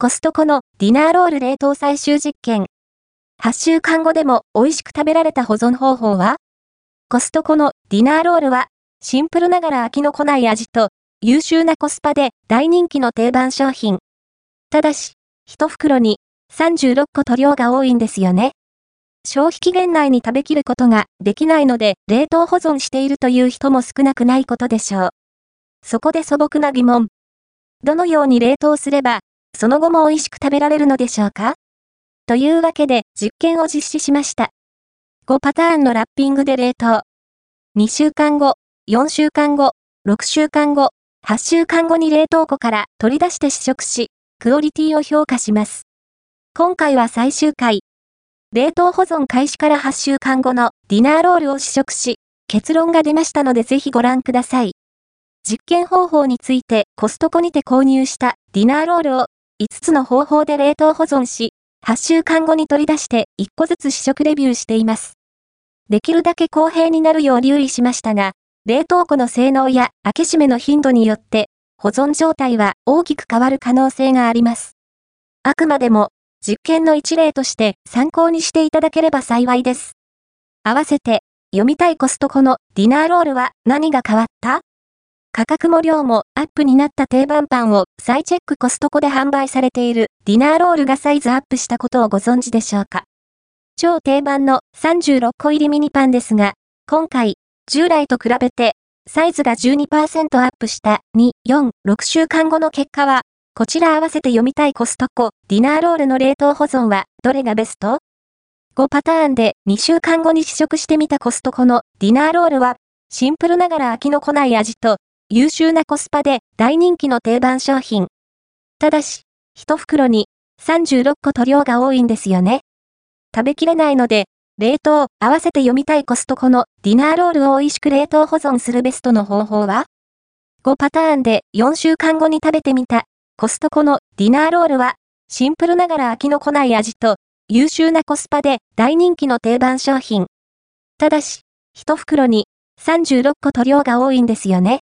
コストコのディナーロール冷凍最終実験。8週間後でも美味しく食べられた保存方法は？コストコのディナーロールは、シンプルながら飽きのこない味と、優秀なコスパで大人気の定番商品。ただし、1袋に36個と量が多いんですよね。消費期限内に食べきることができないので冷凍保存しているという人も少なくないことでしょう。そこで素朴な疑問。どのように冷凍すれば、その後も美味しく食べられるのでしょうか？というわけで実験を実施しました。5パターンのラッピングで冷凍。2週間後、4週間後、6週間後、8週間後に冷凍庫から取り出して試食し、クオリティを評価します。今回は最終回。冷凍保存開始から8週間後のディナーロールを試食し、結論が出ましたのでぜひご覧ください。実験方法についてコストコにて購入したディナーロールを5つの方法で冷凍保存し、8週間後に取り出して1個ずつ試食レビューしています。できるだけ公平になるよう留意しましたが、冷凍庫の性能や開け閉めの頻度によって、保存状態は大きく変わる可能性があります。あくまでも、実験の一例として参考にしていただければ幸いです。合わせて、読みたいコストコのディナーロールは何が変わった？価格も量もアップになった定番パンを再チェックコストコで販売されているディナーロールがサイズアップしたことをご存知でしょうか？超定番の36個入りミニパンですが、今回、従来と比べて、サイズが12%アップした2、4、6週間後の結果は、こちら合わせて読みたいコストコ、ディナーロールの冷凍保存は、どれがベスト ?5 パターンで2週間後に試食してみたコストコのディナーロールは、シンプルながら飽きのこない味と、優秀なコスパで大人気の定番商品。ただし、1袋に36個と量が多いんですよね。食べきれないので、冷凍、合わせて読みたいコストコのディナーロールを美味しく冷凍保存するベストの方法は ?5 パターンで4週間後に食べてみたコストコのディナーロールは、シンプルながら飽きのこない味と、優秀なコスパで大人気の定番商品。ただし、1袋に36個と量が多いんですよね。